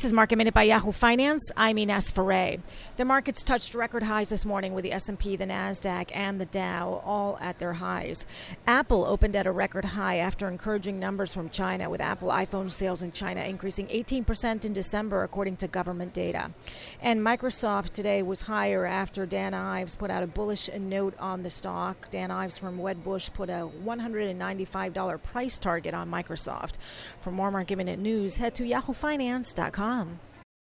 This is Market Minute by Yahoo Finance. I'm Ines Ferre. The markets touched record highs this morning with the S&P, the Nasdaq, and the Dow all at their highs. Apple opened at a record high after encouraging numbers from China, with Apple iPhone sales in China increasing 18% in December, according to government data. And Microsoft today was higher after Dan Ives put out a bullish note on the stock. Dan Ives from Wedbush put a $195 price target on Microsoft. For more Market Minute news, head to yahoofinance.com mom